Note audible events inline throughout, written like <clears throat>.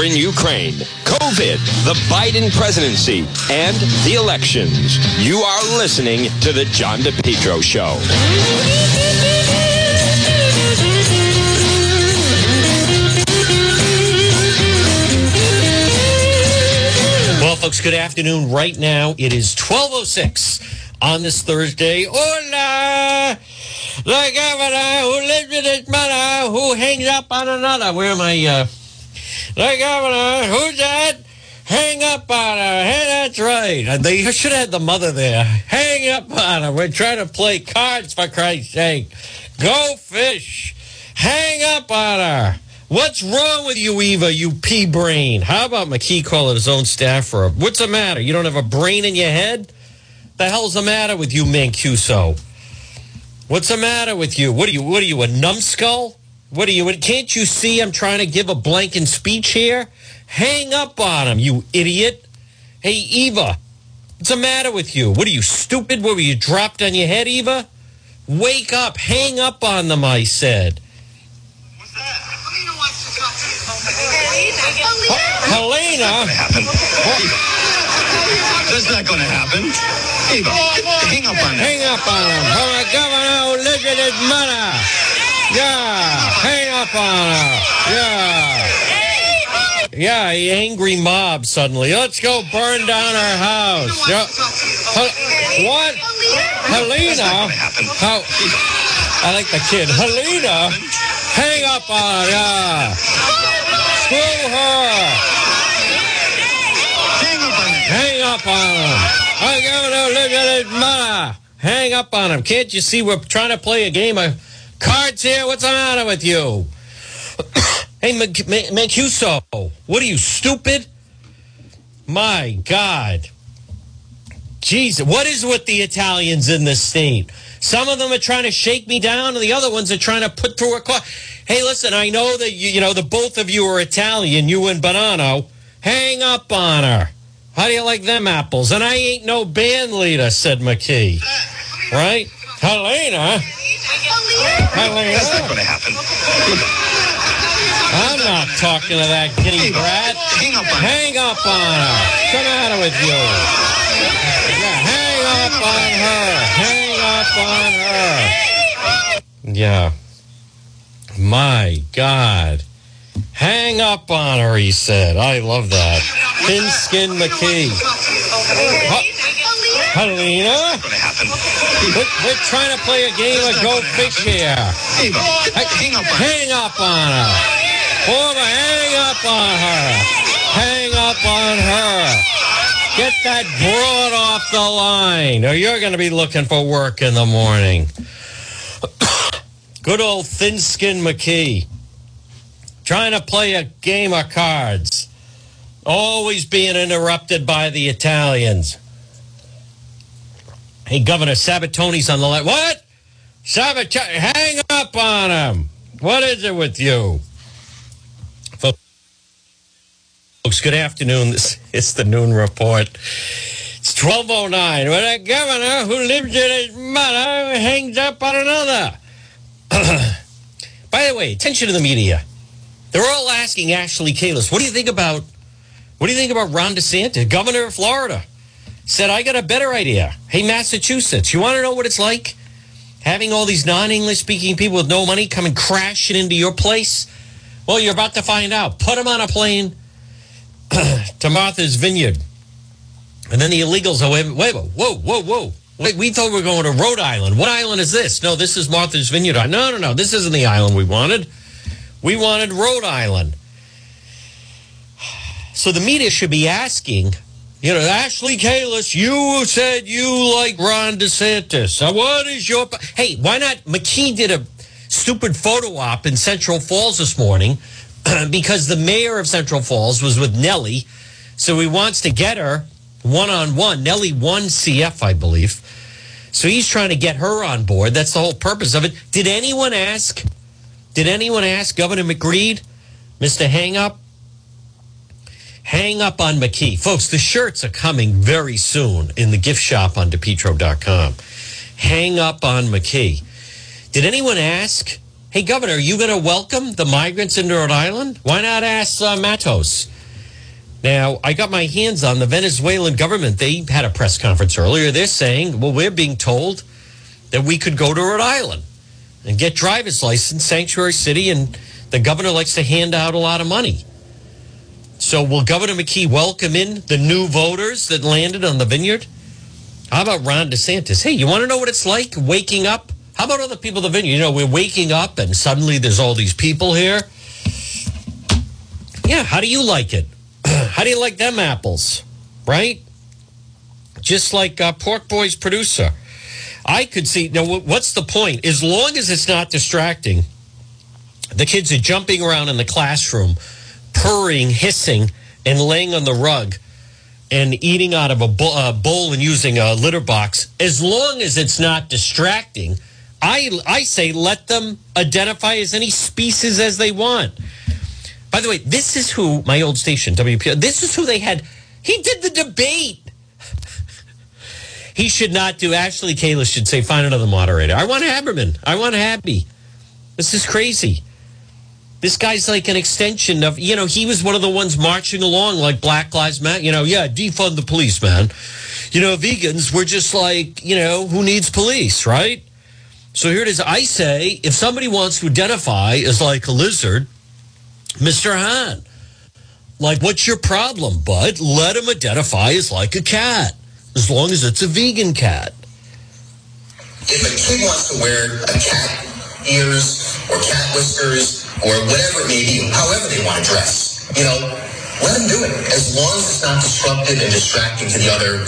war in Ukraine, COVID, the Biden presidency, and the elections. You are listening to The John DePetro Show. Well, folks, good afternoon. Right now, it is 12.06 on this Thursday. Hola! The governor who lives in his mother who hangs up on another. Where am I? Uh, the governor, who's that? Hang up on her. Hey, that's right. They should have had the mother there. Hang up on her. We're trying to play cards, for Christ's sake. Go fish. Hang up on her. What's wrong with you, Eva, you pea brain? How about McKee calling his own staffer? What's the matter? You don't have a brain in your head? The hell's the matter with you, Mancuso? What's the matter with you? What are you? What are you? A numbskull? What are you? Can't you see I'm trying to give a blanking speech here? Hang up on him, you idiot! Hey, Eva, what's the matter with you? What are you stupid? What were you dropped on your head, Eva? Wake up! Hang up on them, I said. What's that? Helena, happen. That's not going to happen. Eva, hang up on that. hang up on him. From a governor who lives with his mother. Yeah, hang up on her. Yeah. Yeah, a angry mob suddenly. Let's go burn down our house. Yeah. Hel- what? Helena? How? I like the kid. Helena? Hang up on her. Yeah. Screw her. Hang up on that. Hang up on him. I gotta look at his mother. Hang up on him. Can't you see we're trying to play a game of cards here? What's the matter with you? <coughs> hey, Mancuso, what are you, stupid? My God. Jesus, what is with the Italians in this state? Some of them are trying to shake me down, and the other ones are trying to put through a car. Hey, listen, I know that you, you know the both of you are Italian, you and Buonanno. Hang up on her. How do you like them apples? And I ain't no band leader, said McKee. Right? Helena? Helena? That's not going to happen. I'm not talking to that kitty Eva, brat. hang up on that. Hang up on her. What's the matter with you? Yeah, hang up on her. Hang up on her. Yeah. My God. Hang up on her, he said. I love that. Thin skin McKee. Helena? Going to happen. We're, we're trying to play a game of Go Fish here. Eva, hang up on. Hang up on her. Former, hang up on her. Hang up on her. Get that broad off the line, or you're going to be looking for work in the morning. <coughs> Good old thin skin McKee. Trying to play a game of cards. Always being interrupted by the Italians. Hey, Governor Sabatoni's on the line. What? Sabatoni, hang up on him. What is it with you? Folks, good afternoon. This is the noon report. It's 1209. With a governor who lives in his mother hangs up on another. <clears throat> By the way, attention to the media. They're all asking Ashley Kalus, what do you think about what do you think about Ron DeSantis, governor of Florida? Said, I got a better idea. Hey, Massachusetts, you want to know what it's like? Having all these non English speaking people with no money coming crashing into your place? Well, you're about to find out. Put them on a plane <clears throat> to Martha's Vineyard. And then the illegals are, wait, wait, whoa, whoa, whoa. Wait, we thought we were going to Rhode Island. What island is this? No, this is Martha's Vineyard. No, no, no. This isn't the island we wanted. We wanted Rhode Island. So the media should be asking, you know, Ashley Kalus, you said you like Ron DeSantis. What is your. Hey, why not? McKee did a stupid photo op in Central Falls this morning <clears throat> because the mayor of Central Falls was with Nellie. So he wants to get her one on one. Nellie won CF, I believe. So he's trying to get her on board. That's the whole purpose of it. Did anyone ask? Did anyone ask Governor McGreed, Mr. Hang Up? Hang up on McKee. Folks, the shirts are coming very soon in the gift shop on DePetro.com. Hang up on McKee. Did anyone ask Hey, Governor, are you going to welcome the migrants into Rhode Island? Why not ask uh, Matos? Now, I got my hands on the Venezuelan government. They had a press conference earlier. They're saying, well, we're being told that we could go to Rhode Island and get driver's license, sanctuary city, and the governor likes to hand out a lot of money. So, will Governor McKee welcome in the new voters that landed on the vineyard? How about Ron DeSantis? Hey, you want to know what it's like waking up? How about other people in the vineyard? You know, we're waking up and suddenly there's all these people here. Yeah, how do you like it? <clears throat> how do you like them apples? Right? Just like uh, Pork Boy's producer. I could see. Now, what's the point? As long as it's not distracting, the kids are jumping around in the classroom, purring, hissing, and laying on the rug and eating out of a uh, bowl and using a litter box. As long as it's not distracting, I, I say let them identify as any species as they want. By the way, this is who my old station, WP, this is who they had. He did the debate. <laughs> he should not do. Ashley Kalus should say, find another moderator. I want Haberman. I want Happy. This is crazy. This guy's like an extension of, you know, he was one of the ones marching along like Black Lives Matter. You know, yeah, defund the police, man. You know, vegans, we're just like, you know, who needs police, right? So here it is. I say, if somebody wants to identify as like a lizard, Mr. Hahn, like, what's your problem, bud? Let him identify as like a cat, as long as it's a vegan cat. If a kid wants to wear a cat ears or cat whiskers or whatever it may be, however they want to dress. You know, let them do it as long as it's not disruptive and distracting to the other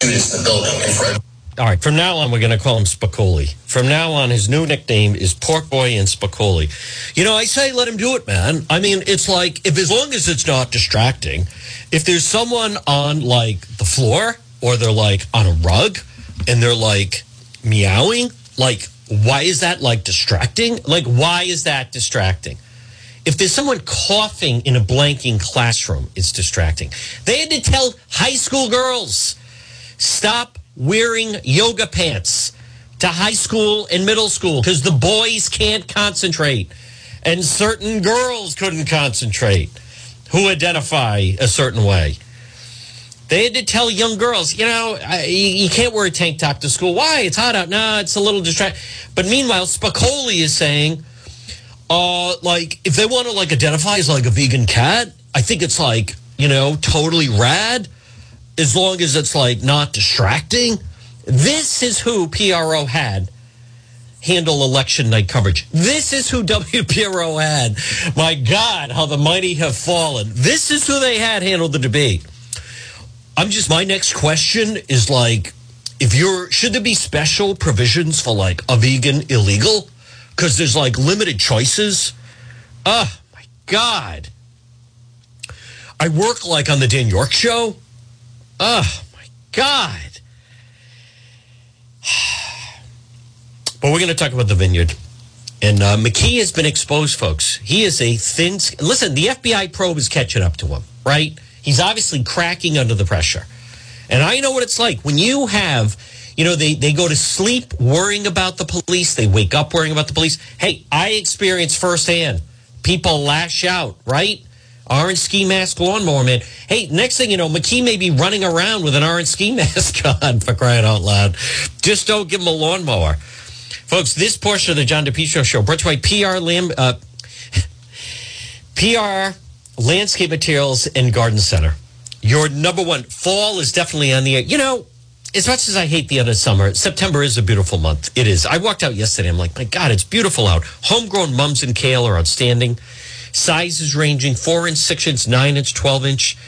students in the building. And for all right, from now on, we're going to call him Spicoli. From now on, his new nickname is Pork Boy and Spicoli. You know, I say let him do it, man. I mean, it's like, if as long as it's not distracting, if there's someone on like the floor or they're like on a rug and they're like meowing, like why is that like distracting? Like, why is that distracting? If there's someone coughing in a blanking classroom, it's distracting. They had to tell high school girls stop wearing yoga pants to high school and middle school because the boys can't concentrate and certain girls couldn't concentrate who identify a certain way. They had to tell young girls, you know, you can't wear a tank top to school. Why? It's hot out. No, it's a little distracting. But meanwhile, Spicoli is saying, uh, like, if they want to like identify as like a vegan cat, I think it's like, you know, totally rad, as long as it's like not distracting. This is who PRO had handle election night coverage. This is who <laughs> WPRO had. My God, how the mighty have fallen. This is who they had handle the debate. I'm just my next question is like if you're should there be special provisions for like a vegan illegal because there's like limited choices. Oh my god. I work like on the Dan Yorke show. Oh my god. <sighs> But we're going to talk about the vineyard. And uh, McKee has been exposed, folks. He is a thin. Listen, the FBI probe is catching up to him, right? He's obviously cracking under the pressure. And I know what it's like when you have, you know, they, they go to sleep worrying about the police. They wake up worrying about the police. Hey, I experienced firsthand. People lash out, right? Orange ski mask lawnmower man. Hey, next thing you know, McKee may be running around with an orange ski <laughs> mask on for crying out loud. Just don't give him a lawnmower. Folks, this portion of the John DePetro show brought to you by PR Lam, uh, <laughs> PR Landscape Materials and Garden Center. Your number one fall is definitely on the air. You know, as much as I hate the end of summer, September is a beautiful month. It is. I walked out yesterday. I'm like, my God, it's beautiful out. Homegrown mums and kale are outstanding. Sizes ranging four inch, six inch, nine inch, 12 inch.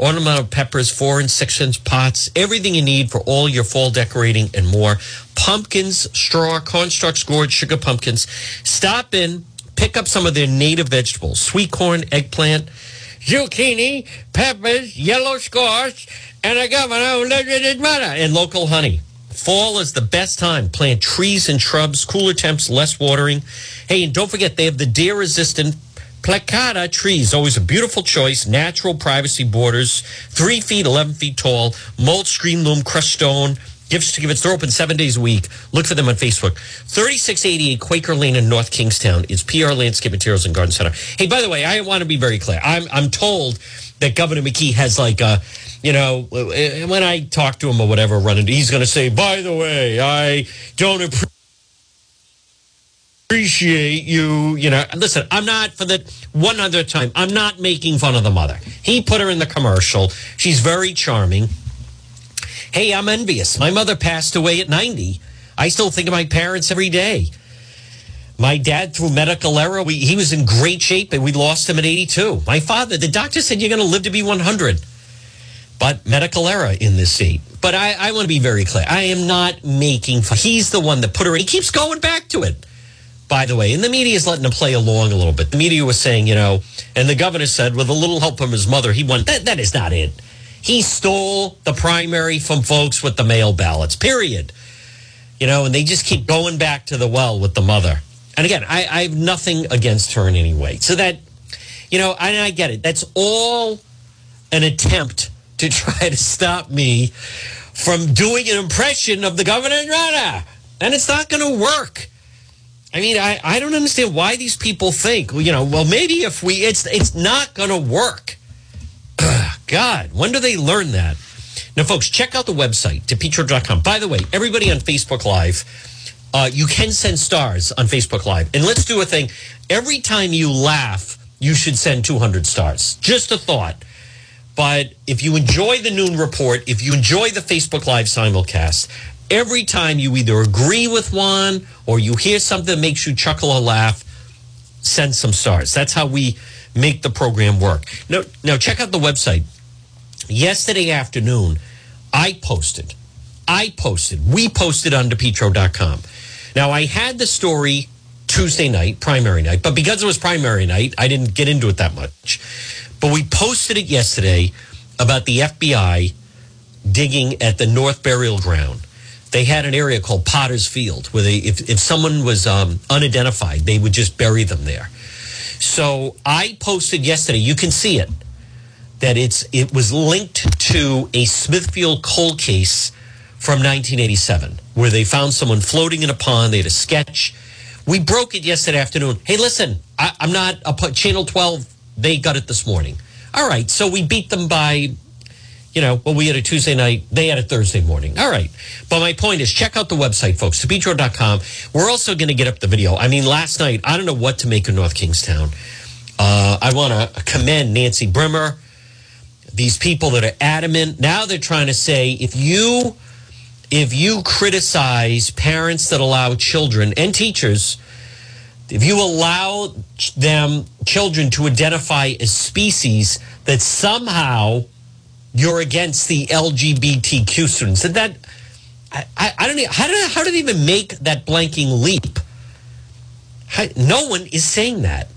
Ornamental peppers, four and six inch pots. Everything you need for all your fall decorating and more. Pumpkins, straw, cornstalks, gourd, sugar pumpkins. Stop in pick up some of their native vegetables sweet corn, eggplant, zucchini, peppers, yellow squash, and a governor who lives mother, and local honey. Fall is the best time. Plant trees and shrubs, cooler temps, less watering. Hey, and don't forget, they have the deer resistant plicata trees. Always a beautiful choice. Natural privacy borders, three feet, 11 feet tall, mulch, screen loam, crushed stone Gift certificates, they're open seven days a week. Look for them on Facebook. 3688 Quaker Lane in North Kingstown is PR Landscape Materials and Garden Center. Hey, by the way, I want to be very clear. I'm, I'm told that Governor McKee has like a, you know, uh, when I talk to him or whatever, running, he's going to say, by the way, I don't appreciate appreciate you. You know, listen, I'm not for the one other time. I'm not making fun of the mother. He put her in the commercial. She's very charming. Hey, I'm envious. My mother passed away at 90. I still think of my parents every day. My dad, through medical error, we, he was in great shape and we lost him at 82. My father, the doctor said you're going to live to be 100, but medical error in this seat. But I, I want to be very clear. I am not making fun. He's the one that put her in. He keeps going back to it by the way. And the media is letting him play along a little bit. The media was saying, you know, and the governor said, with a little help from his mother, he won. That, that is not it. He stole the primary from folks with the mail ballots, period. You know, and they just keep going back to the well with the mother. And again, I, I have nothing against her in any way. So that, you know, and I get it. That's all an attempt to <laughs> try to stop me from doing an impression of the governor and And it's not going to work. I mean, I, I don't understand why these people think, you know, well, maybe if we, it's, it's not going to work. <clears throat> God, when do they learn that? Now, folks, check out the website, depetro.com. By the way, everybody on Facebook Live, uh, you can send stars on Facebook Live. And let's do a thing. Every time you laugh, you should send 200 stars. Just a thought. But if you enjoy the noon report, if you enjoy the Facebook Live simulcast, every time you either agree with one or you hear something that makes you chuckle or laugh, send some stars. That's how we make the program work. Now, now check out the website. Yesterday afternoon, I posted, I posted, we posted on depetro.com. Now, I had the story Tuesday night, primary night, but because it was primary night, I didn't get into it that much. But we posted it yesterday about the FBI digging at the North Burial Ground they had an area called Potter's Field where they, if, if someone was um, unidentified, they would just bury them there. So I posted yesterday, you can see it, that it's it was linked to a Smithfield cold case from 1987 where they found someone floating in a pond. They had a sketch. We broke it yesterday afternoon. Hey, listen, I, am not a Channel 12. They got it this morning. All right, so we beat them by you know, well, we had a Tuesday night, they had a Thursday morning. All right. But my point is check out the website, folks, depetro.com. We're also going to get up the video. I mean, last night, I don't know what to make of North Kingstown. Uh, I want to commend Nancy Brimer, these people that are adamant. Now they're trying to say if you if you criticize parents that allow children and teachers, if you allow them children to identify as species that somehow you're against the LGBTQ students. And that I, I, I don't know how did how did they even make that blanking leap? How, no one is saying that.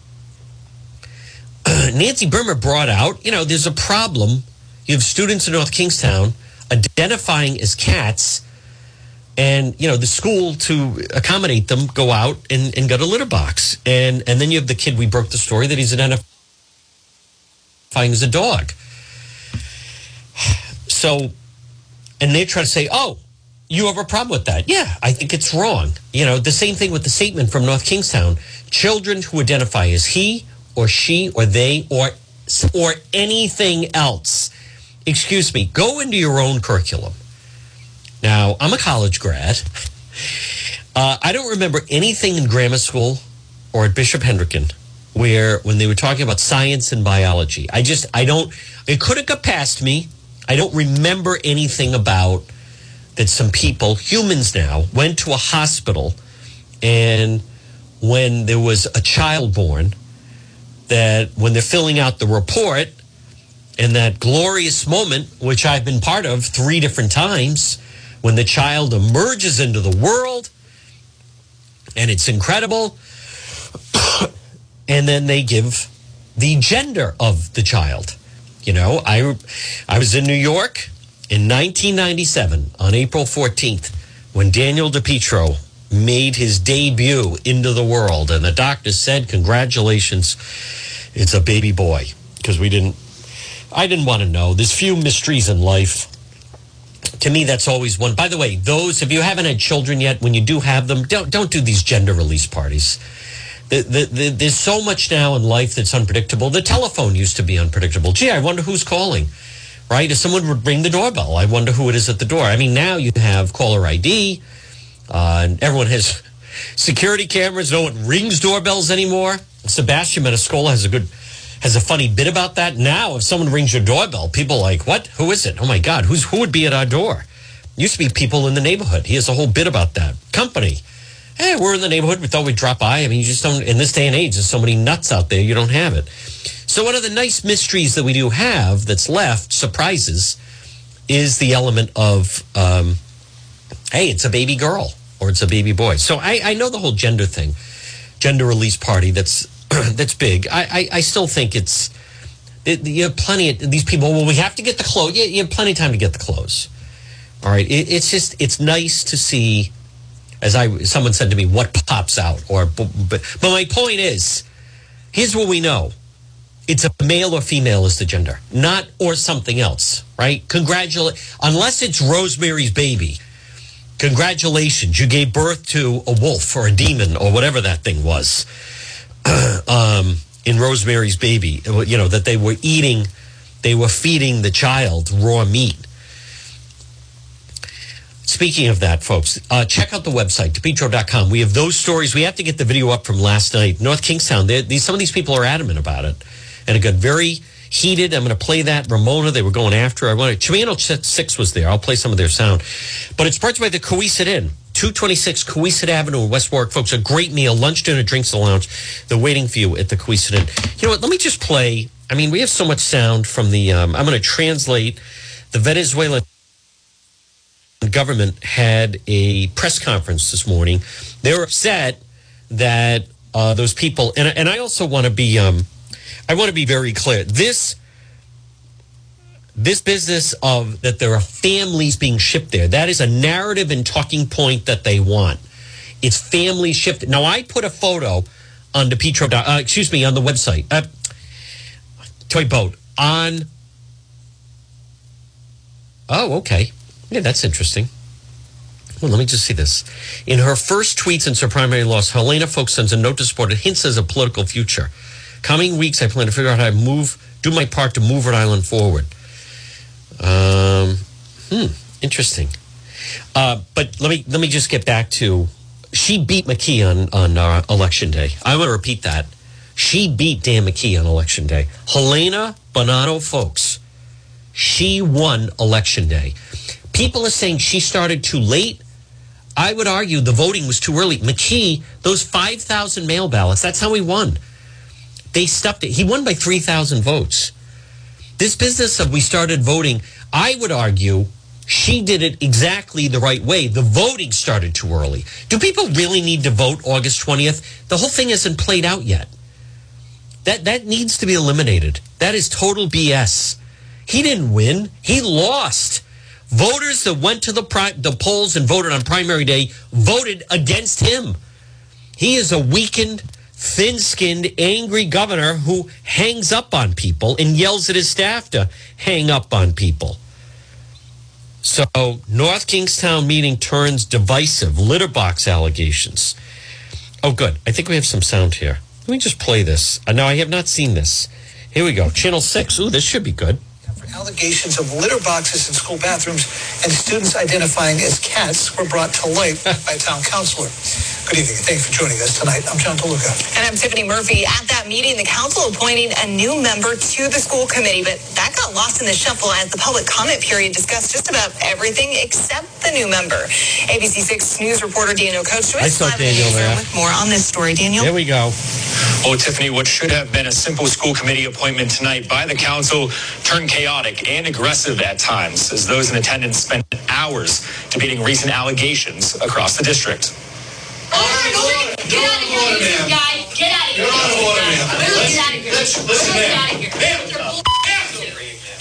<clears throat> Nancy Brimer brought out, you know, there's a problem. You have students in North Kingstown identifying as cats, and you know the school to accommodate them go out and, and get a litter box, and and then you have the kid. We broke the story that he's identifying as a dog. <sighs> So, and they try to say, oh, you have a problem with that. Yeah, I think it's wrong. You know, the same thing with the statement from North Kingstown. Children who identify as he or she or they or or anything else. Excuse me, go into your own curriculum. Now, I'm a college grad. <laughs> Uh, I don't remember anything in grammar school or at Bishop Hendricken where when they were talking about science and biology, I just, I don't, it could have got past me. I don't remember anything about that some people, humans now, went to a hospital and when there was a child born, that when they're filling out the report, in that glorious moment, which I've been part of three different times, when the child emerges into the world and it's incredible, <coughs> and then they give the gender of the child. You know, I, I was in New York in 1997 on April 14th when Daniel DePetro made his debut into the world. And the doctor said, Congratulations, it's a baby boy. Because we didn't, I didn't want to know. There's few mysteries in life to me, that's always one. By the way, those if you haven't had children yet, when you do have them, don't don't do these gender release parties. The, the, the, there's so much now in life that's unpredictable. The telephone used to be unpredictable. Gee, I wonder who's calling. Right? If someone would ring the doorbell, I wonder who it is at the door. I mean, now you have caller ID, uh, and everyone has security cameras. No one rings doorbells anymore. Sebastian Maniscalco has a good has a funny bit about that. Now, if someone rings your doorbell, people are like, "What? Who is it? Oh my God, who's who would be at our door?" Used to be people in the neighborhood. He has a whole bit about that. Company. Hey, we're in the neighborhood. We thought we'd drop by. I mean, you just don't. In this day and age, there's so many nuts out there. You don't have it. So one of the nice mysteries that we do have that's left surprises is the element of, um, hey, it's a baby girl or it's a baby boy. So I, I know the whole gender thing, gender release party. That's <clears throat> that's big. I, I, I still think it's it, you have plenty of these people. Well, we have to get the clothes. You, you have plenty of time to get the clothes. All right. It, it's just it's nice to see, as I someone said to me, what pops out. Or but, but my point is, here's what we know. It's a male or female is the gender, not or something else, right? Congratulate unless it's Rosemary's baby. Congratulations, you gave birth to a wolf or a demon or whatever that thing was. <clears throat> um, in Rosemary's Baby, you know, that they were eating, they were feeding the child raw meat. Speaking of that, folks, uh, check out the website, depetro.com. We have those stories. We have to get the video up from last night. North Kingstown, these, some of these people are adamant about it. And it got very heated. I'm going to play that. Ramona, they were going after. I wanted, to. Chimano 6 was there. I'll play some of their sound. But it's brought to you by the Cowesett Inn. 226 Cowesett Avenue in West Warwick. Folks, a great meal, lunch, dinner, drinks, the lounge. They're waiting for you at the Cowesett Inn. You know what? Let me just play. I mean, we have so much sound from the. Um, I'm going to translate. The Venezuelan government had a press conference this morning. They were upset that uh, those people, and, and I also want to be. Um, I want to be very clear. This this business of that there are families being shipped there that is a narrative and talking point that they want it's family shipped now i put a photo on the petro uh, excuse me on the website uh, toy boat on oh okay yeah that's interesting well, let me just see this. In her first tweet since her primary loss, Helena Foulkes sends a note to support it, hints as a political future. Coming weeks, I plan to figure out how to move, do my part to move Rhode Island forward. Um, hmm, interesting. Uh, but let me let me just get back to she beat McKee on on uh, election day. I want to repeat that. She beat Dan McKee on election day. Helena Buonanno folks, she won election day. People are saying she started too late. I would argue the voting was too early. McKee, those 5,000 mail ballots, that's how he won. They stuffed it. He won by 3,000 votes. This business of we started voting, I would argue she did it exactly the right way. The voting started too early. Do people really need to vote August 20th? The whole thing isn't played out yet. That that needs to be eliminated. That is total BS. He didn't win. He lost. Voters that went to the pri- the polls and voted on primary day voted against him. He is a weakened thin skinned, angry governor who hangs up on people and yells at his staff to hang up on people. So, North Kingstown meeting turns divisive, litter box allegations. Oh, good. I think we have some sound here. Let me just play this. Uh, no, I have not seen this. Here we go. Channel 6. Ooh, this should be good allegations of litter boxes in school bathrooms and students identifying as cats were brought to light <laughs> by a town councilor. Good evening. Thanks for joining us tonight. I'm John DeLuca. And I'm Tiffany Murphy. At that meeting, the council appointing a new member to the school committee, but that got lost in the shuffle as the public comment period discussed just about everything except the new member. ABC6 News reporter Daniel Coach. I saw Daniel there. With more on this story, Daniel. There we go. Oh, Tiffany, what should have been a simple school committee appointment tonight by the council turned chaotic and aggressive at times as those in attendance spent hours debating recent allegations across the district. Get out of here, guys. Get out of here. Get out of here. Listen,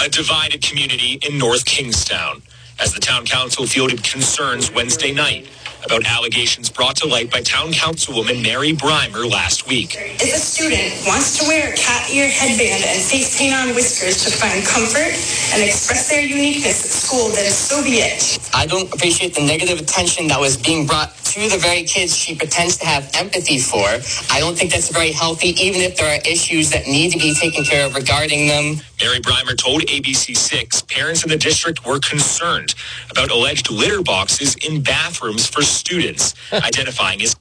A divided community in North Kingstown as the town council fielded concerns Wednesday night about allegations brought to light by town councilwoman Mary Brimer last week. If a student wants to wear a cat ear headband and face paint on whiskers to find comfort and express their uniqueness at school, then so be it. I don't appreciate the negative attention that was being brought to the very kids she pretends to have empathy for. I don't think that's very healthy, even if there are issues that need to be taken care of regarding them. Mary Brimer told ABC6 parents in the district were concerned about alleged litter boxes in bathrooms for students, <laughs> identifying as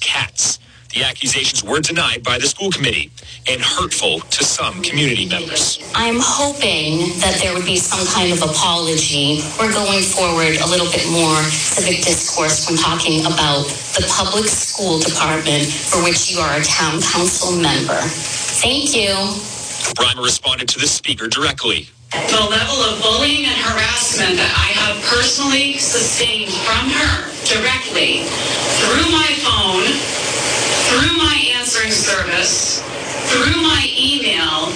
cats. The accusations were denied by the school committee and hurtful to some community members. I'm hoping that there would be some kind of apology or going forward a little bit more civic discourse when talking about the public school department for which you are a town council member. Thank you. Brimer responded to the speaker directly. The level of bullying and harassment that I have personally sustained from her directly through my phone, through my answering service, through my email,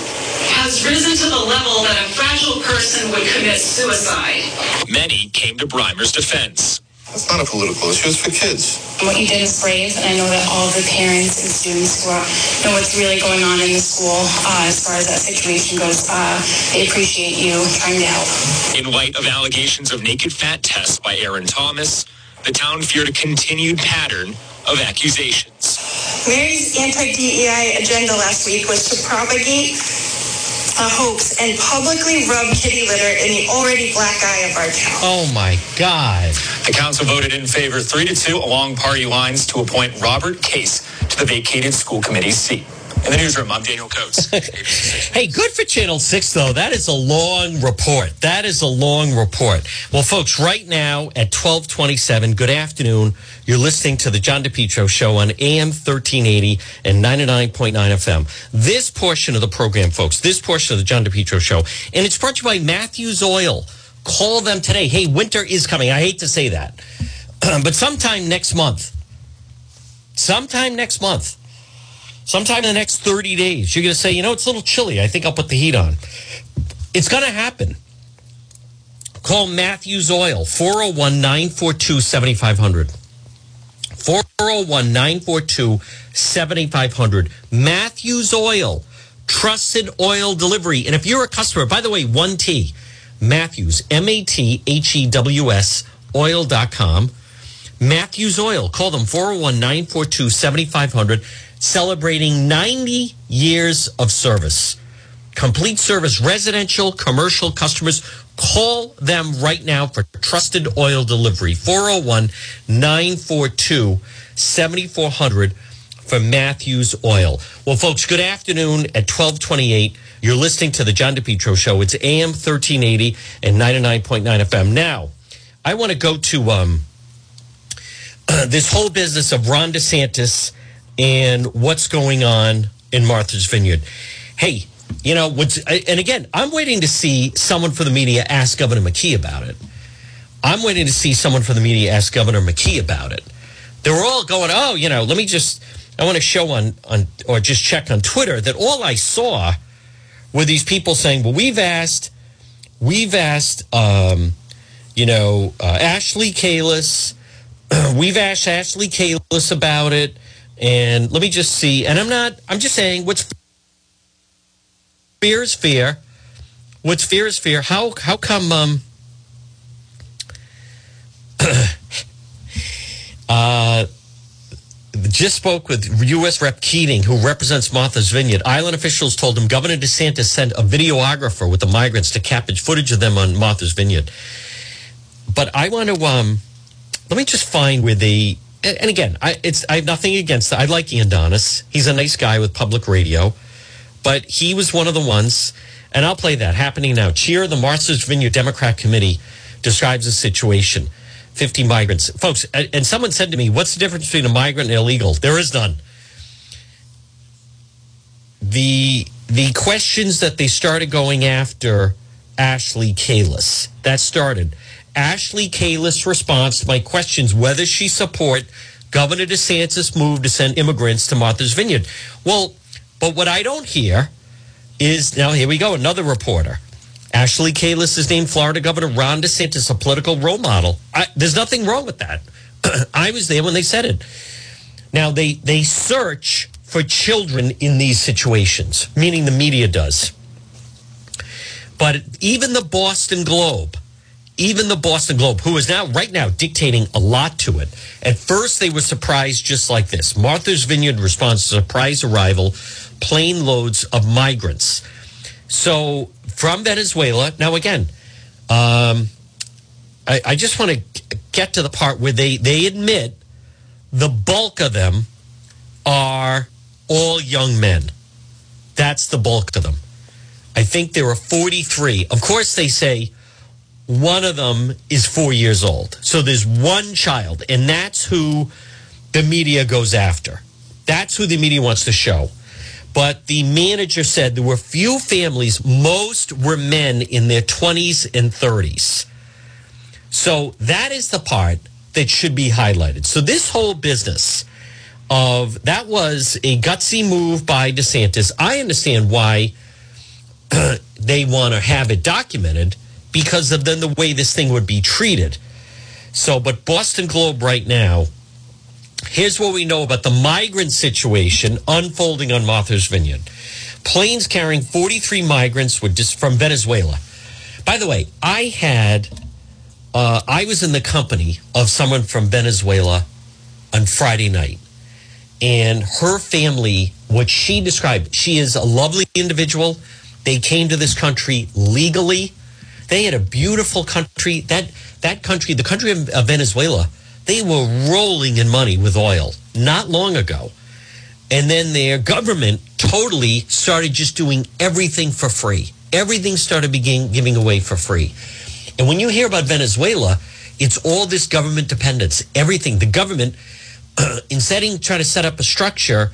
has risen to the level that a fragile person would commit suicide. Many came to Brimer's defense. It's not a political issue. It's for kids. What you did is brave, and I know that all the parents and students who are, know what's really going on in the school uh, as far as that situation goes, uh, they appreciate you trying to help. In light of allegations of naked fat tests by Aaron Thomas, the town feared a continued pattern of accusations. Mary's anti-DEI agenda last week was to propagate a hoax and publicly rub kitty litter in the already black eye of our town. Oh my God. The council voted in favor 3 to 2 along party lines to appoint Robert Case to the vacated school committee seat. In the newsroom, I'm Daniel Coates. <laughs> Hey, good for Channel 6, though. That is a long report. That is a long report. Well, folks, right now at 1227, good afternoon. You're listening to the John DePetro Show on AM 1380 and 99.9 FM. This portion of the program, folks, this portion of the John DePetro Show, and it's brought to you by Matthews Oil. Call them today. Hey, winter is coming. I hate to say that. <clears throat> but sometime next month, sometime next month, sometime in the next 30 days, you're going to say, you know, it's a little chilly. I think I'll put the heat on. It's going to happen. Call Matthews Oil, 401 942 7500. 401 942 7500. Matthews Oil, trusted oil delivery. And if you're a customer, by the way, 1T, Matthews, M A T H E W S, oil.com. Matthews Oil. Call them 401 942 7500, celebrating 90 years of service. Complete service, residential, commercial customers. Call them right now for trusted oil delivery. 401 942 7400 for Matthews Oil. Well, folks, good afternoon at 1228. You're listening to the John DePetro Show. It's AM 1380 and 99.9 FM. Now, I want to go to um, <clears throat> this whole business of Ron DeSantis and what's going on in Martha's Vineyard. Hey, you know, what's, and again, I'm waiting to see someone for the media ask Governor McKee about it. I'm waiting to see someone from the media ask Governor McKee about it. They were all going, oh, you know, let me just, I want to show on, on, or just check on Twitter that all I saw were these people saying, well, we've asked, we've asked, um, you know, uh, Ashley Kalus, <clears throat> we've asked Ashley Kalus about it. And let me just see. And I'm not, I'm just saying what's fear is fear. What's fear is fear. How, how come, um, <coughs> uh, just spoke with U.S. Rep Keating, who represents Martha's Vineyard. Island officials told him Governor DeSantis sent a videographer with the migrants to capture footage of them on Martha's Vineyard. But I want to, um, let me just find where they, and, again, I, it's, I have nothing against that. I like Ian Donnis. He's a nice guy with public radio, but he was one of the ones, and I'll play that happening now. Cheer the Martha's Vineyard Democrat Committee describes the situation. 50 migrants. Folks, and someone said to me, what's the difference between a migrant and illegal? There is none. The the questions that they started going after Ashley Kalus, that started. Ashley Kalus' response to my questions whether she support Governor DeSantis' move to send immigrants to Martha's Vineyard. Well, but what I don't hear is now here we go, another reporter. Ashley Kalus is named Florida Governor Ron DeSantis a political role model. I, there's nothing wrong with that. <clears throat> I was there when they said it. Now they they search for children in these situations, meaning the media does. But even the Boston Globe, even the Boston Globe, who is now right now dictating a lot to it. At first, they were surprised just like this. Martha's Vineyard responds to surprise arrival, plane loads of migrants. So from Venezuela. Now, again, um, I, I just want to get to the part where they they admit the bulk of them are all young men. That's the bulk of them. I think there are 43. Of course, they say one of them is four years old. So there's one child, and that's who the media goes after. That's who the media wants to show. But the manager said there were few families, most were men in their 20s and 30s. So that is the part that should be highlighted. So this whole business of that was a gutsy move by DeSantis. I understand why <clears throat> they want to have it documented because of then the way this thing would be treated. So, but Boston Globe right now, here's what we know about the migrant situation unfolding on Martha's Vineyard. Planes carrying 43 migrants were just from Venezuela. By the way, I had, uh, I was in the company of someone from Venezuela on Friday night and her family, what she described, she is a lovely individual. They came to this country legally. They had a beautiful country. That that country, the country of, of Venezuela, they were rolling in money with oil not long ago. And then their government totally started just doing everything for free. Everything started begin giving away for free. And when you hear about Venezuela, it's all this government dependence. Everything. The government <clears throat> in setting trying to set up a structure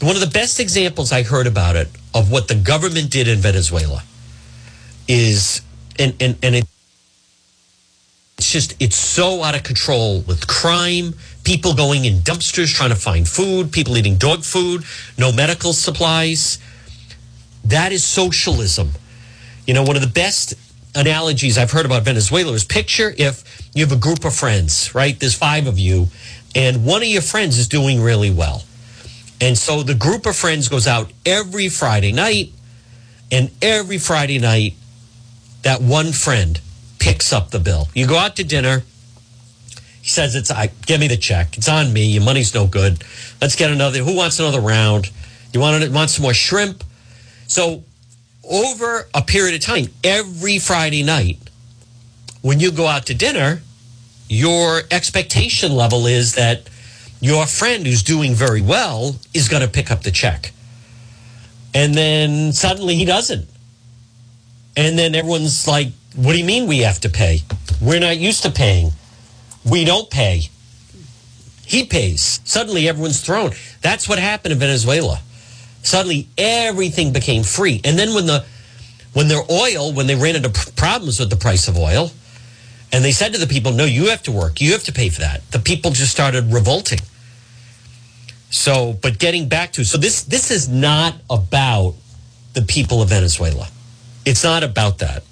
one of the best examples i heard about it of what the government did in venezuela is and and, and it, it's just it's so out of control with crime people going in dumpsters trying to find food people eating dog food no medical supplies. That is socialism. You know one of the best analogies i've heard about venezuela is picture if you have a group of friends right? There's five of you and one of your friends is doing really well. And so the group of friends goes out every Friday night, and every Friday night, that one friend picks up the bill. You go out to dinner. He says, "It's I give me the check. It's on me. Your money's no good. Let's get another. Who wants another round? You want want some more shrimp?" So over a period of time, every Friday night, when you go out to dinner, your expectation level is that your friend who's doing very well is going to pick up the check. And then suddenly he doesn't. And then everyone's like, what do you mean we have to pay? We're not used to paying. We don't pay. He pays. Suddenly everyone's thrown. That's what happened in Venezuela. Suddenly everything became free. And then when the when their oil, when they ran into problems with the price of oil, and they said to the people, no, you have to work. You have to pay for that. The people just started revolting. So, but getting back to, so this, this is not about the people of Venezuela. It's not about that.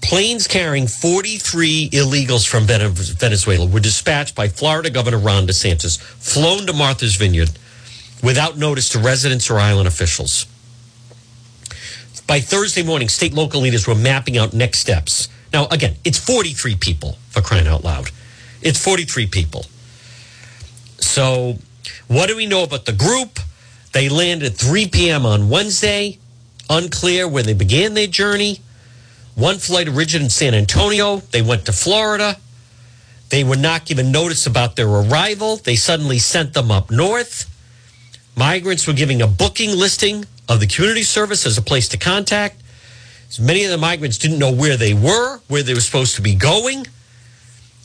Planes carrying 43 illegals from Venezuela were dispatched by Florida Governor Ron DeSantis, flown to Martha's Vineyard without notice to residents or island officials. By Thursday morning, state local leaders were mapping out next steps now, again, it's 43 people for crying out loud. It's 43 people. So, what do we know about the group? They landed 3 p.m. on Wednesday. Unclear where they began their journey. One flight originated in San Antonio. They went to Florida. They were not given notice about their arrival. They suddenly sent them up north. Migrants were giving a booking listing of the community service as a place to contact. So many of the migrants didn't know where they were, where they were supposed to be going.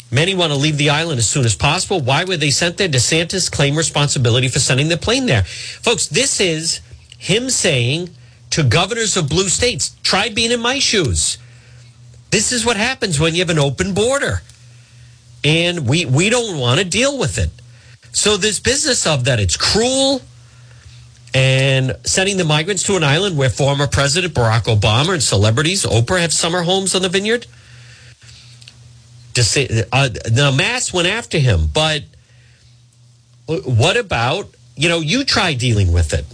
Many want to leave the island as soon as possible. Why were they sent there? DeSantis claimed responsibility for sending the plane there. Folks, this is him saying to governors of blue states, try being in my shoes. This is what happens when you have an open border. And we, we don't want to deal with it. So this business of that it's cruel, and sending the migrants to an island where former President Barack Obama and celebrities, Oprah, have summer homes on the vineyard. Uh, the mass went after him, but what about, you know, you try dealing with it.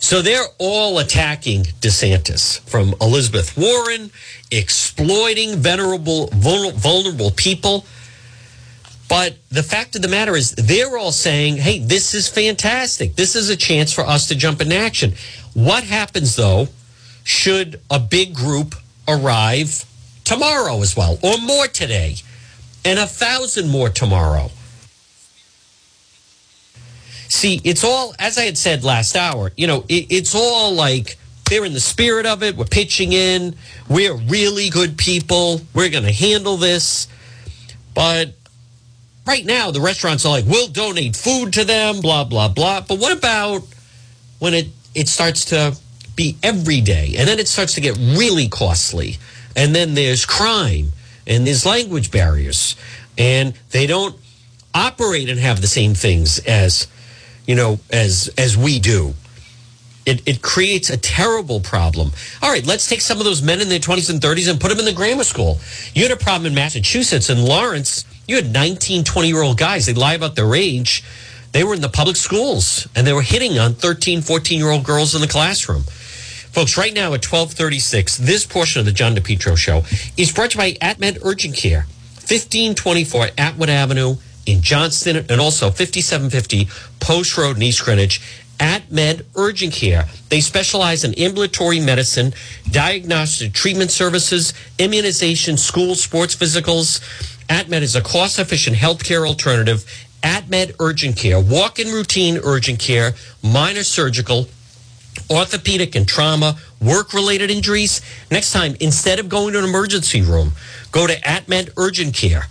So they're all attacking DeSantis from Elizabeth Warren, exploiting venerable, vulnerable people. But the fact of the matter is, they're all saying, hey, this is fantastic. This is a chance for us to jump into action. What happens, though, should a big group arrive tomorrow as well, or more today, and a thousand more tomorrow? See, it's all, as I had said last hour, you know, it, it's all like they're in the spirit of it. We're pitching in. We're really good people. We're going to handle this. But right now, the restaurants are like, we'll donate food to them, blah, blah, blah. But what about when it, it starts to be every day and then it starts to get really costly? And then there's crime and there's language barriers and they don't operate and have the same things as you know, as as we do. It, it creates a terrible problem. All right, let's take some of those men in their 20s and 30s and put them in the grammar school. You had a problem in Massachusetts and Lawrence. You had 19, 20 year old guys. They lie about their age. They were in the public schools and they were hitting on 13, 14 year old girls in the classroom. Folks, right now at 1236, this portion of the John DePetro show is brought to you by AtMed Urgent Care, 1524 Atwood Avenue in Johnston and also 5750 Post Road in East Greenwich. AtMed Urgent Care. They specialize in ambulatory medicine, diagnostic treatment services, immunization, school sports physicals. AtMed is a cost efficient healthcare alternative. AtMed Urgent Care, walk in routine urgent care, minor surgical, orthopedic and trauma, work related injuries. Next time, instead of going to an emergency room, go to AtMed Urgent Care.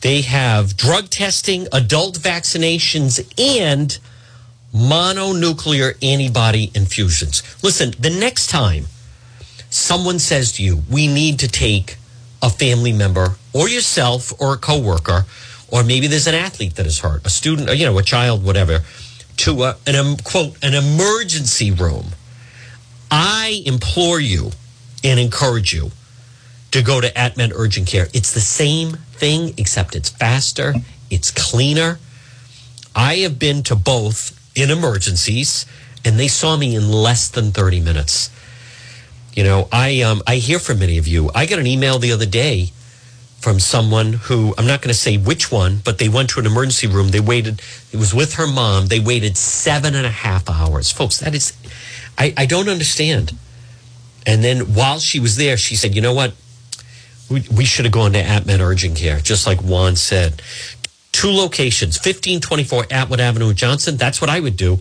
They have drug testing, adult vaccinations, and mononuclear antibody infusions. Listen, the next time someone says to you, we need to take a family member or yourself or a coworker, or maybe there's an athlete that is hurt, a student, or, you know, a child, whatever, to a, an um, quote an emergency room. I implore you and encourage you to go to AtMed Urgent Care. It's the same thing, except it's faster, it's cleaner. I have been to both in emergencies, and they saw me in less than 30 minutes. You know, I um, I hear from many of you. I got an email the other day from someone who I'm not going to say which one, but they went to an emergency room. They waited. It was with her mom. They waited seven and a half hours, folks. That is, I, I don't understand. And then while she was there, she said, "You know what? We, we should have gone to AtMed Urgent Care, just like Juan said. Two locations, 1524 Atwood Avenue, Johnston. That's what I would do.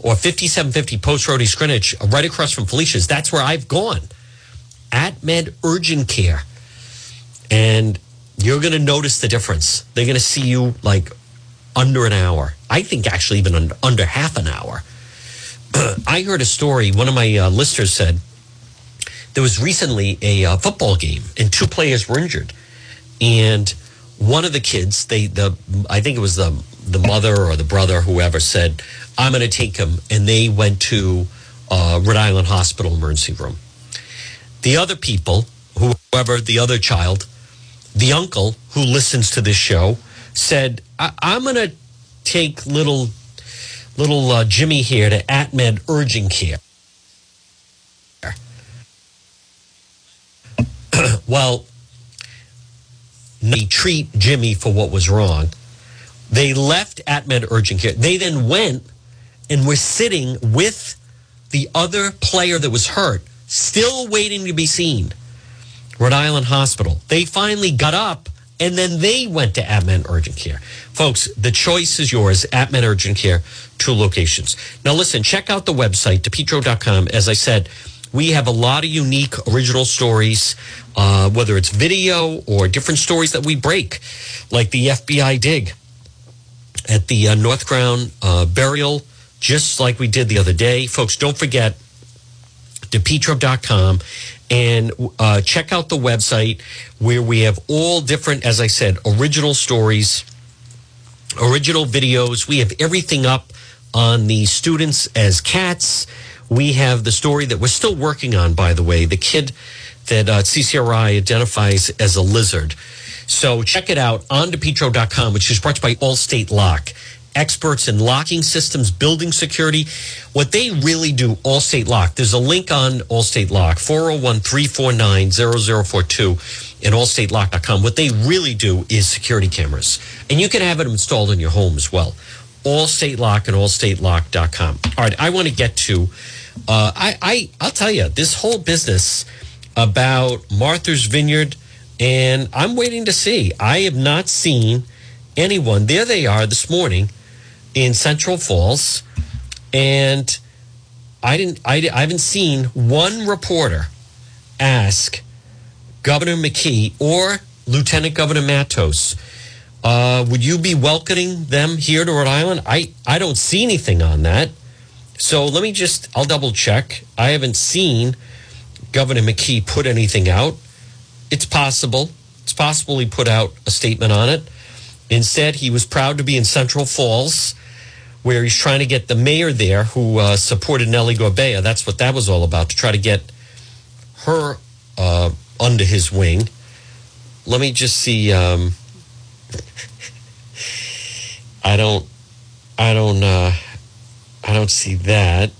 Or 5750 Post Road, East Greenwich, right across from Felicia's. That's where I've gone. AtMed Urgent Care. And you're going to notice the difference. They're going to see you like under an hour. I think actually even under, under half an hour. <clears throat> I heard a story. One of my uh, listeners said there was recently a uh, football game and two players were injured. And one of the kids, they the I think it was the the mother or the brother, whoever said, "I'm going to take him," and they went to uh, Rhode Island Hospital emergency room. The other people, whoever the other child, the uncle who listens to this show, said, I- "I'm going to take little little uh, Jimmy here to AtMed Urgent Care." <clears throat> well, they treat Jimmy for what was wrong. They left AtMed Urgent Care. They then went and were sitting with the other player that was hurt, still waiting to be seen. Rhode Island Hospital. They finally got up and then they went to AtMed Urgent Care. Folks, the choice is yours. AtMed Urgent Care, two locations. Now, listen, check out the website, depetro.com. As I said, we have a lot of unique original stories, uh, whether it's video or different stories that we break, like the FBI dig at the uh, North Ground uh, burial, just like we did the other day. Folks, don't forget depetro.com and uh, check out the website where we have all different, as I said, original stories, original videos. We have everything up on the students as cats. We have the story that we're still working on, by the way, the kid that uh, CCRI identifies as a lizard. So check it out on depetro.com, which is brought to you by Allstate Lock. Experts in locking systems, building security. What they really do, Allstate Lock. There's a link on Allstate Lock, 401 349 0042 and allstatelock.com. What they really do is security cameras. And you can have it installed in your home as well. Allstate Lock and allstatelock.com. All right, I want to get to, uh, I, I, I'll tell you, this whole business about Martha's Vineyard, and I'm waiting to see. I have not seen anyone. There they are this morning in Central Falls, and I didn't. I, I haven't seen one reporter ask Governor McKee or Lieutenant Governor Matos, uh, would you be welcoming them here to Rhode Island? I I don't see anything on that. So let me just. I'll double check. I haven't seen Governor McKee put anything out. It's possible. It's possible he put out a statement on it. Instead, he was proud to be in Central Falls, where he's trying to get the mayor there who uh, supported Nellie Gorbea. That's what that was all about, to try to get her uh, under his wing. Let me just see. Um, <laughs> I don't, I don't, uh, I don't see that.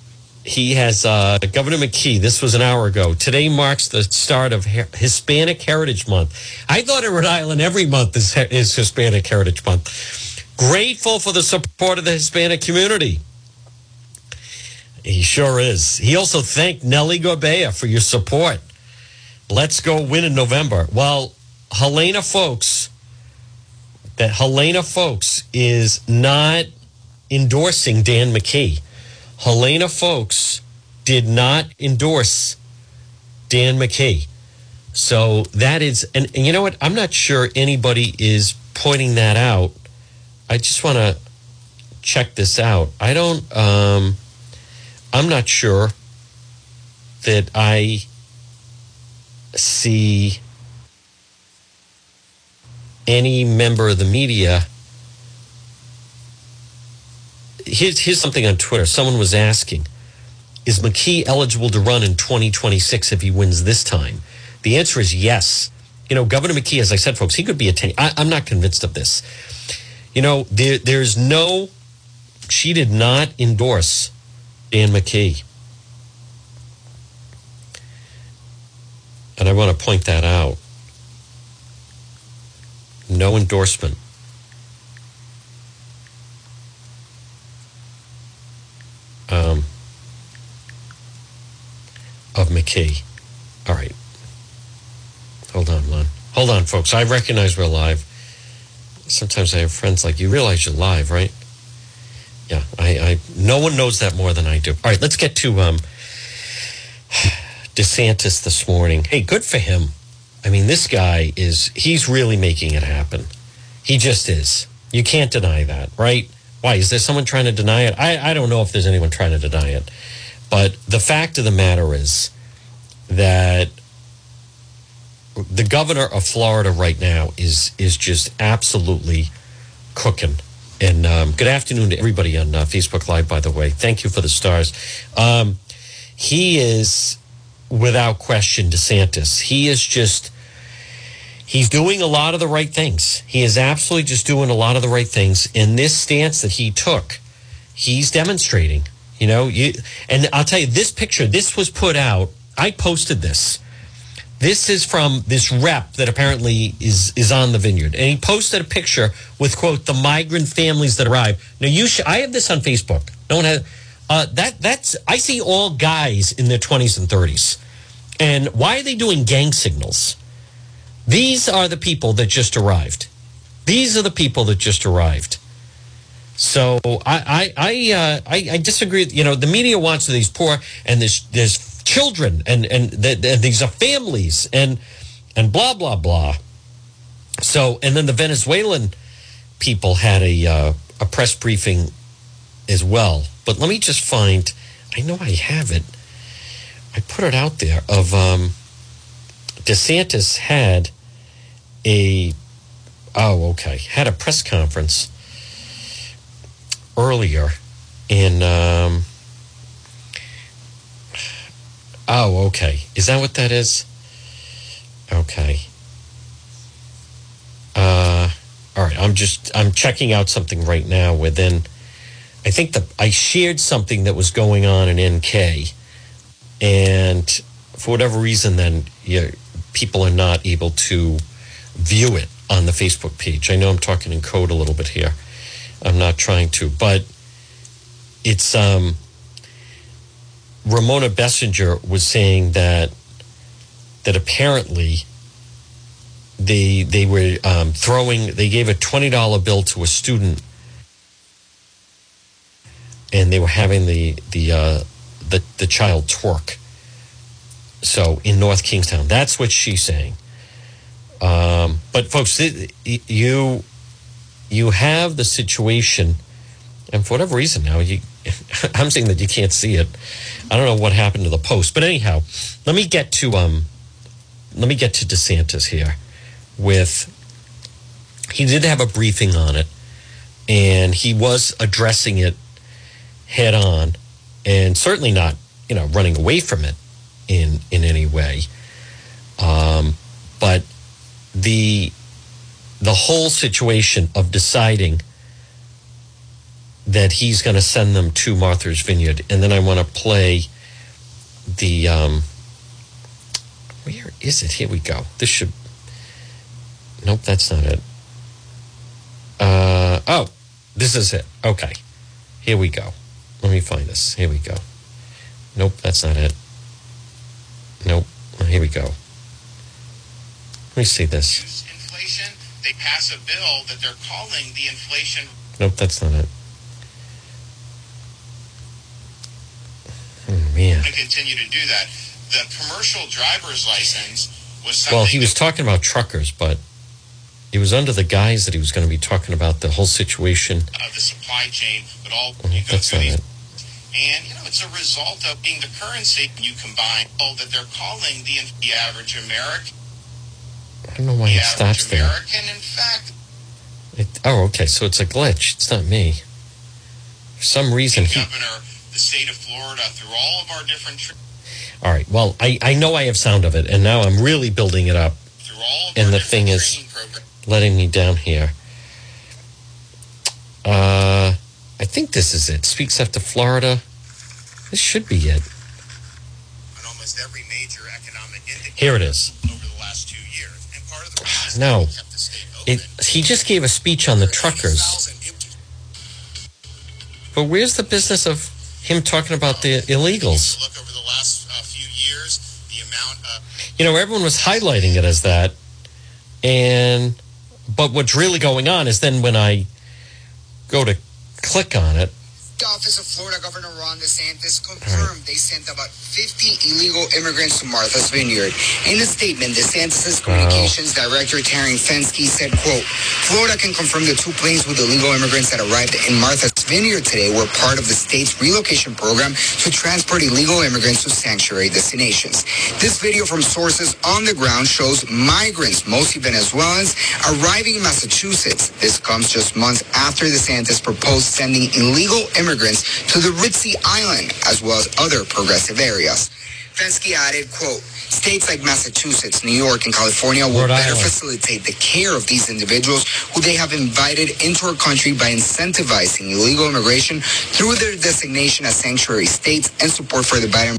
He has uh, Governor McKee. This was an hour ago. Today marks the start of Hispanic Heritage Month. I thought in Rhode Island every month is, is Hispanic Heritage Month. Grateful for the support of the Hispanic community. He sure is. He also thanked Nellie Gorbea for your support. Let's go win in November. Well, Helena Foulkes, that Helena Foulkes is not endorsing Dan McKee. Helena Foulkes did not endorse Dan McKee. So that is, and, and you know what? I'm not sure anybody is pointing that out. I just want to check this out. I don't, um, I'm not sure that I see any member of the media. Here's, here's something on Twitter. Someone was asking Is McKee eligible to run in 2026 if he wins this time? The answer is yes. You know, Governor McKee, as I said, folks, he could be a 10. I, I'm not convinced of this. You know, there, there's no, she did not endorse Dan McKee. And I want to point that out. No endorsement. Um, McKee. All right. Hold on, Lon. Hold on, folks. I recognize we're live. Sometimes I have friends like you realize you're live, right? Yeah, I, I no one knows that more than I do. All right, let's get to um, <sighs> DeSantis this morning. Hey, good for him. I mean, this guy is, he's really making it happen. He just is. You can't deny that, right? Why? Is there someone trying to deny it? I, I don't know if there's anyone trying to deny it. But the fact of the matter is that the governor of Florida right now is is just absolutely cooking. And um, good afternoon to everybody on uh, Facebook Live, by the way. Thank you for the stars. Um, he is, without question, DeSantis. He is just, he's doing a lot of the right things. He is absolutely just doing a lot of the right things. In this stance that he took, he's demonstrating. You know, you, and I'll tell you, this picture, this was put out. I posted this. This is from this rep that apparently is is on the vineyard, and he posted a picture with quote the migrant families that arrive. Now you, sh- I have this on Facebook. No one has uh, that. That's I see all guys in their twenties and thirties, and why are they doing gang signals? These are the people that just arrived. These are the people that just arrived. So I I I, uh, I, I disagree. You know, the media wants these poor and there's there's children and and, th- th- these are families and and blah blah blah. So and then the Venezuelan people had a uh, a press briefing as well. But let me just find. I know I have it. I put it out there of um, DeSantis had a oh okay had a press conference earlier in. Um, oh, okay. Is that what that is? Okay. Uh, all right. I'm just I'm checking out something right now within. I think the I shared something that was going on in NK, and for whatever reason, then you people are not able to view it on the Facebook page. I know I'm talking in code a little bit here. I'm not trying to, but it's um, Ramona Bessinger was saying that that apparently they they were um, throwing they gave a twenty dollar bill to a student and they were having the the uh, the the child twerk. So in North Kingstown, that's what she's saying. Um, but folks, you you have the situation, and for whatever reason now you, <laughs> I'm saying that you can't see it. I don't know what happened to the post, but anyhow, let me get to um, let me get to DeSantis here. With he did have a briefing on it, and he was addressing it head on, and certainly not you know running away from it in in any way. Um, but the the whole situation of deciding that he's going to send them to Martha's Vineyard, and then I want to play the um, where is it? Here we go. This should. Nope, that's not it. Uh, oh, this is it. Okay, here we go. Let me find this. Here we go. Nope, that's not it. Nope. Here we go. Let me see this. Inflation. They pass a bill that they're calling the inflation. Nope, that's not it. Oh, man. To continue to do that, the commercial driver's license was. Well, he was talking about truckers, but it was under the guise that he was going to be talking about the whole situation. of the supply chain, but all Oh, you go that's through not these, it. and you know it's a result of being the currency. You combine all that they're calling the, the average American. I don't know why the it stops there. American, in fact, It, oh, okay. So it's a glitch. It's not me. For some reason, he. governor, the state of Florida, through all of our different tr- All right. Well, I, I know I have sound of it, and now I'm really building it up. through all of And the thing is, programs. letting me down here. Uh, I think this is it. Speaks after Florida. This should be it. on almost every major economic indicator Here it is. No. we kept the state open It, he just gave a speech on the truckers. But where's the business of him talking about the illegals? Look over the last uh, few years, the amount You know, everyone was highlighting it as that. And, but what's really going on is then when I go to click on it, The office of Florida Governor Ron DeSantis confirmed they sent about 50 illegal immigrants to Martha's Vineyard. In a statement, DeSantis' communications director Taryn Fenske said, quote, Florida can confirm the two planes with illegal immigrants that arrived in Martha's Vineyard today were part of the state's relocation program to transport illegal immigrants to sanctuary destinations. This video from sources on the ground shows migrants, mostly Venezuelans, arriving in Massachusetts. This comes just months after DeSantis proposed sending illegal immigrants to the Ritzy Island, as well as other progressive areas. Fenske added, quote, states like Massachusetts, New York, and California will Rhode better Island. facilitate the care of these individuals who they have invited into our country by incentivizing illegal immigration through their designation as sanctuary states and support for the Biden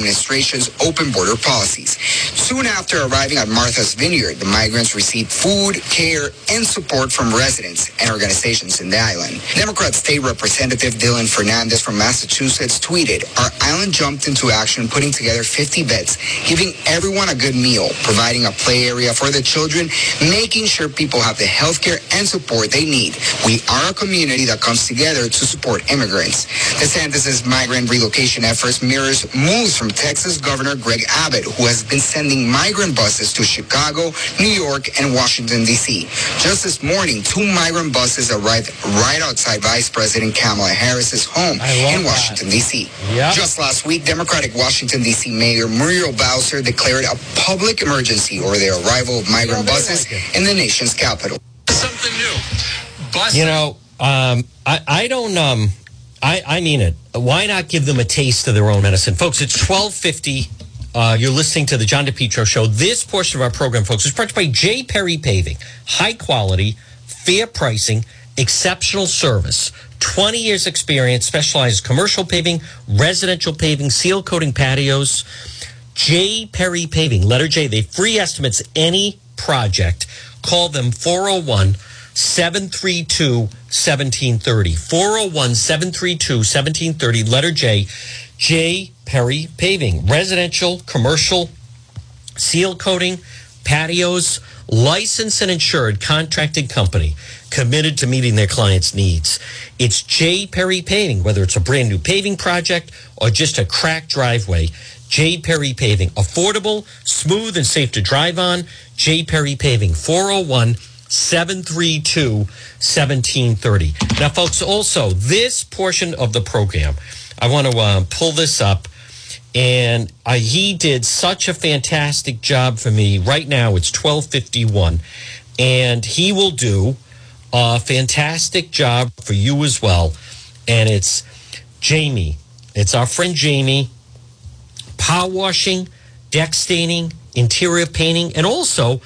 administration's open border policies. Soon after arriving at Martha's Vineyard, the migrants received food, care, and support from residents and organizations in the island. Democrat State Representative Dylan Fernandes from Massachusetts tweeted, Our island jumped into action putting together 50 beds, giving everyone a good meal, providing a play area for the children, making sure people have the health care and support they need. We are a community that comes together to support immigrants. DeSantis' migrant relocation efforts mirrors moves from Texas Governor Greg Abbott, who has been sending migrant buses to Chicago, New York, and Washington, D.C. Just this morning, two migrant buses arrived right outside Vice President Kamala Harris's home I love in that. Washington, D.C. Yep. Just last week, Democratic Washington, D.C. Mayor Muriel Bowser declared a public emergency over the arrival of migrant Yeah, buses like in the nation's capital. something new. Bus you know, Um, I, I don't. Um, I, I mean it. Why not give them a taste of their own medicine, folks? It's twelve fifty. Uh, you're listening to the John DePetro Show. This portion of our program, folks, is brought to you by J. Perry Paving. High quality, fair pricing, exceptional service. 20 years experience, specialized commercial paving, residential paving, seal coating patios. J. Perry Paving, letter J. They free estimates any project. Call them 401 732 1730. 401 732 1730, letter J. J. Perry Paving, residential, commercial, seal coating, patios, licensed and insured contracted company committed to meeting their clients' needs. It's J. Perry Paving, whether it's a brand new paving project or just a cracked driveway. J. Perry Paving, affordable, smooth, and safe to drive on. J. Perry Paving, 401 732 1730. Now, folks, also, this portion of the program, I want to uh, pull this up. And uh, he did such a fantastic job for me. Right now, it's 1251. And he will do a fantastic job for you as well. And it's Jamie. It's our friend Jamie. Power washing, deck staining, interior painting, and also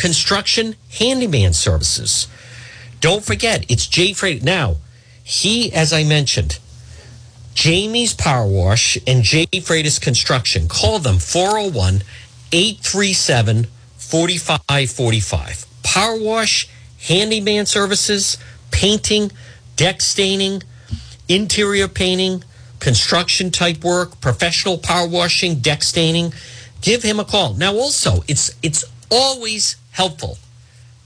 construction handyman services. Don't forget, it's Jay Freight. Now, he, as I mentioned, Jamie's Power Wash and Jay Freitas Construction. Call them 401 837 4545. Power Wash, handyman services, painting, deck staining, interior painting, construction type work, professional power washing, deck staining. Give him a call. Now, also, it's it's always helpful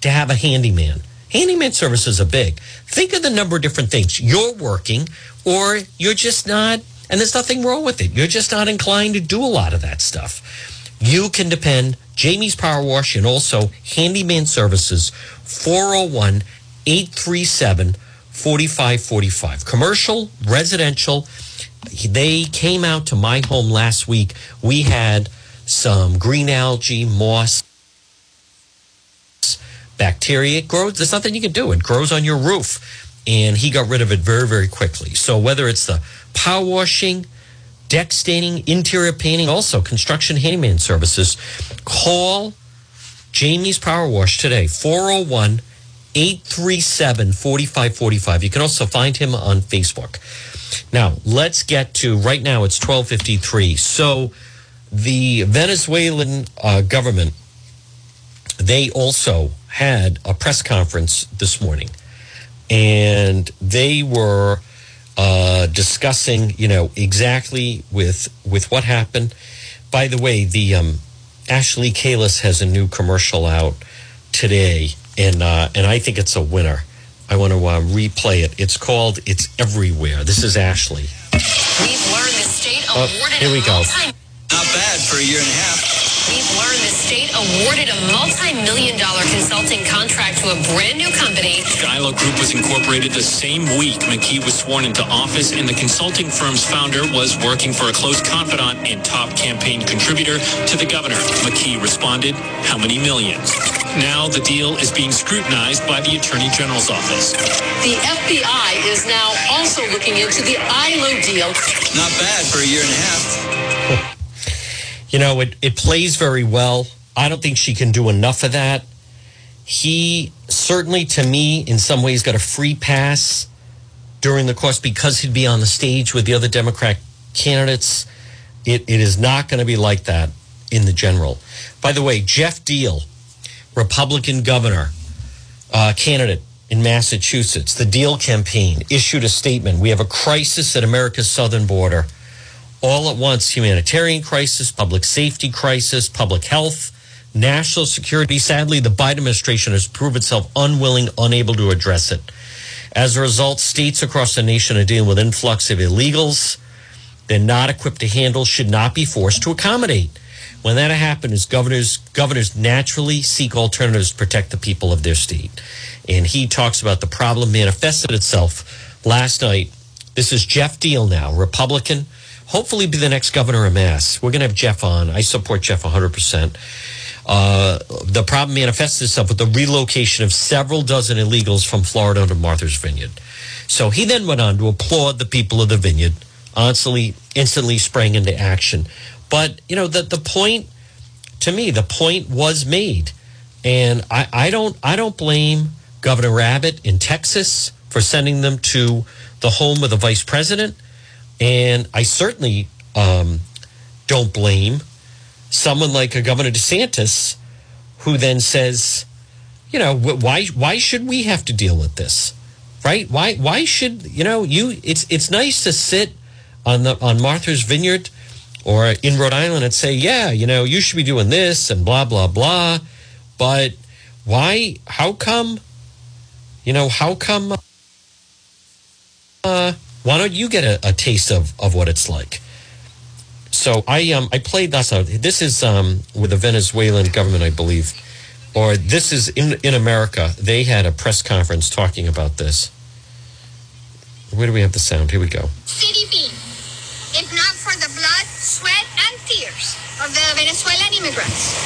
to have a handyman. Handyman services are big. Think of the number of different things you're working, or you're just not, and there's nothing wrong with it. You're just not inclined to do a lot of that stuff. You can depend Jamie's Power Wash and also Handyman Services 401 837 4545. Commercial, residential. They came out to my home last week. We had some green algae, moss, bacteria. It grows. There's nothing you can do. It grows on your roof. And he got rid of it very, very quickly. So whether it's the power washing, deck staining, interior painting, also construction handyman services, call Jamie's Power Wash today, 401 837 4545. You can also find him on Facebook. Now, let's get to right now, it's 1253. So, the Venezuelan uh, government, they also had a press conference this morning and they were uh, discussing, you know, exactly with with what happened. By the way, the um, Ashley Kalus has a new commercial out today, and uh, and I think it's a winner. I want to uh, replay it. It's called "It's Everywhere." This is Ashley. We've learned the state Oh, here we go. multi- Not bad for a year and a half. We've learned the state awarded a multi-million dollar consulting contract to a brand new company. Skylo Group was incorporated the same week McKee was sworn into office, and the consulting firm's founder was working for a close confidant and top campaign contributor to the governor. McKee responded, How many millions? Now the deal is being scrutinized by the Attorney General's office. The FBI is now also looking into the ILO deal. Not bad for a year and a half. You know, it, it plays very well. I don't think she can do enough of that. He certainly, to me, in some ways, got a free pass during the course because he'd be on the stage with the other Democrat candidates. It, it is not going to be like that in the general. By the way, Geoff Diehl, Republican governor, uh, candidate in Massachusetts, the Diehl campaign issued a statement. We have a crisis at America's southern border all at once humanitarian crisis, public safety crisis, public health, national security. Sadly, the Biden administration has proved itself unwilling, unable to address it. As a result, states across the nation are dealing with influx of illegals they're not equipped to handle, should not be forced to accommodate. When that happens, governors governors naturally seek alternatives to protect the people of their state. And he talks about the problem manifested itself last night. This is Geoff Diehl now, Republican hopefully be the next governor of Mass. We're going to have Jeff on. I support Jeff 100%. Uh, the problem manifests itself with the relocation of several dozen illegals from Florida to Martha's Vineyard. So he then went on to applaud the people of the vineyard, instantly, instantly sprang into action. But, you know, the, the point, to me, the point was made. And I, I don't I don't blame Governor Abbott in Texas for sending them to the home of the vice president. And I certainly um, don't blame someone like a Governor DeSantis who then says, you know, why why should we have to deal with this? Right? Why why should you know you it's it's nice to sit on the on Martha's Vineyard or in Rhode Island and say, yeah, you know, you should be doing this and blah blah blah. But why how come you know, how come uh why don't you get a, a taste of, of what it's like? So I um I played that out. This is um with the Venezuelan government, I believe, or this is in in America. They had a press conference talking about this. Where do we have the sound? Here we go. City CDP, if not for the blood, sweat, and tears of the Venezuelan immigrants.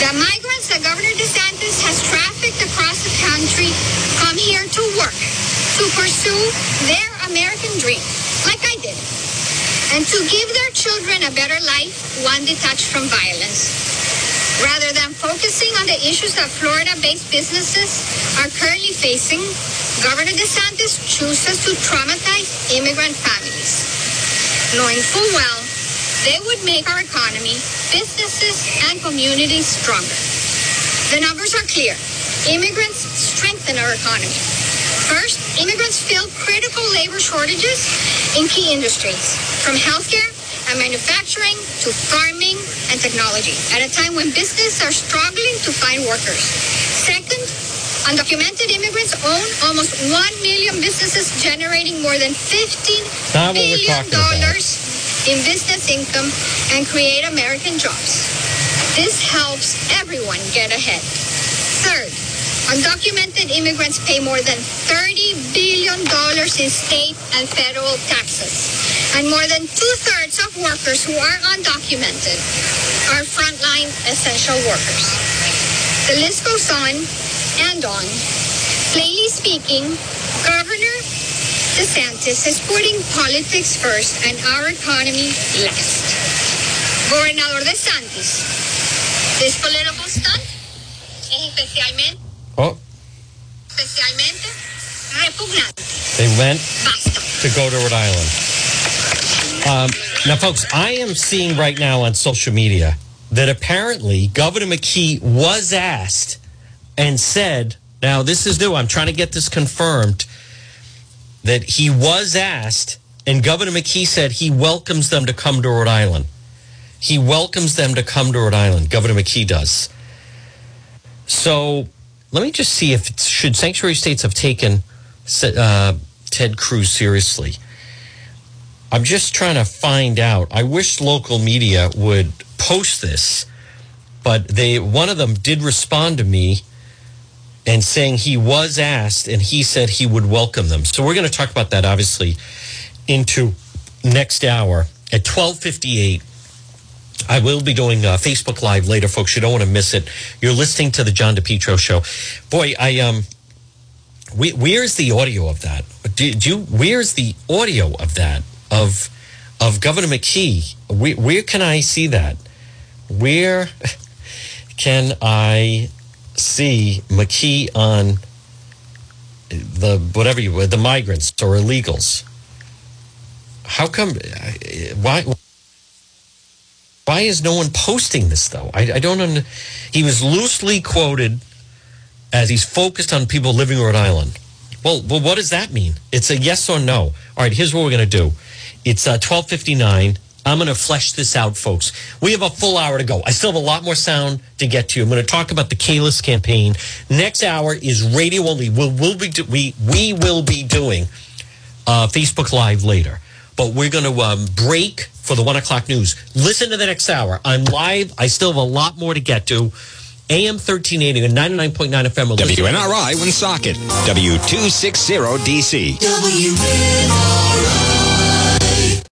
The migrants that Governor DeSantis has trafficked across the country come here to work, to pursue their American dream, like I did, and to give their children a better life, one detached from violence. Rather than focusing on the issues that Florida-based businesses are currently facing, Governor DeSantis chooses to traumatize immigrant families, knowing full well they would make our economy, businesses, and communities stronger. The numbers are clear. Immigrants strengthen our economy. First, immigrants fill critical labor shortages in key industries, from healthcare and manufacturing to farming and technology, at a time when businesses are struggling to find workers. Second, undocumented immigrants own almost 1 million businesses generating more than 15 Not what we're billion dollars in business income and create American jobs. This helps everyone get ahead. Third, undocumented immigrants pay more than $30 billion in state and federal taxes. And more than two-thirds of workers who are undocumented are frontline essential workers. The list goes on and on. Plainly speaking, Governor DeSantis is putting politics first and our economy last. Gobernador DeSantis, this political stunt es especialmente, Oh, especialmente repugnante. they went to go to Rhode Island. Um, now, folks, I am seeing right now on social media that apparently Governor McKee was asked and said, now this is new, I'm trying to get this confirmed, that he was asked, and Governor McKee said he welcomes them to come to Rhode Island. He welcomes them to come to Rhode Island. Governor McKee does. So let me just see if should sanctuary states have taken uh, Ted Cruz seriously. I'm just trying to find out. I wish local media would post this, but they one of them did respond to me and saying he was asked and he said he would welcome them. So we're going to talk about that obviously into next hour at 12:58. I will be doing uh, Facebook Live later, folks. You don't want to miss it. You're listening to the John DePetro show. Boy, I um, we, where's the audio of that? Do, do you, where's the audio of that of of Governor McKee? Where, where can I see that? Where <laughs> can I see McKee on the whatever you the migrants or illegals? How come? Why? Why is no one posting this though? I, I don't. Under, he was loosely quoted as he's focused on people living Rhode Island. Well, well, what does that mean? It's a yes or no. All right, here's what we're going to do. It's uh, twelve fifty nine. I'm going to flesh this out, folks. We have a full hour to go. I still have a lot more sound to get to. I'm going to talk about the Kalus campaign. Next hour is radio only. We'll, we'll be do, we we will be doing uh, Facebook Live later, but we're going to um, break for the one o'clock news. Listen to the next hour. I'm live. I still have a lot more to get to. AM 1380 and 99.9 FM. WNRI Woonsocket, W260DC. WNRI.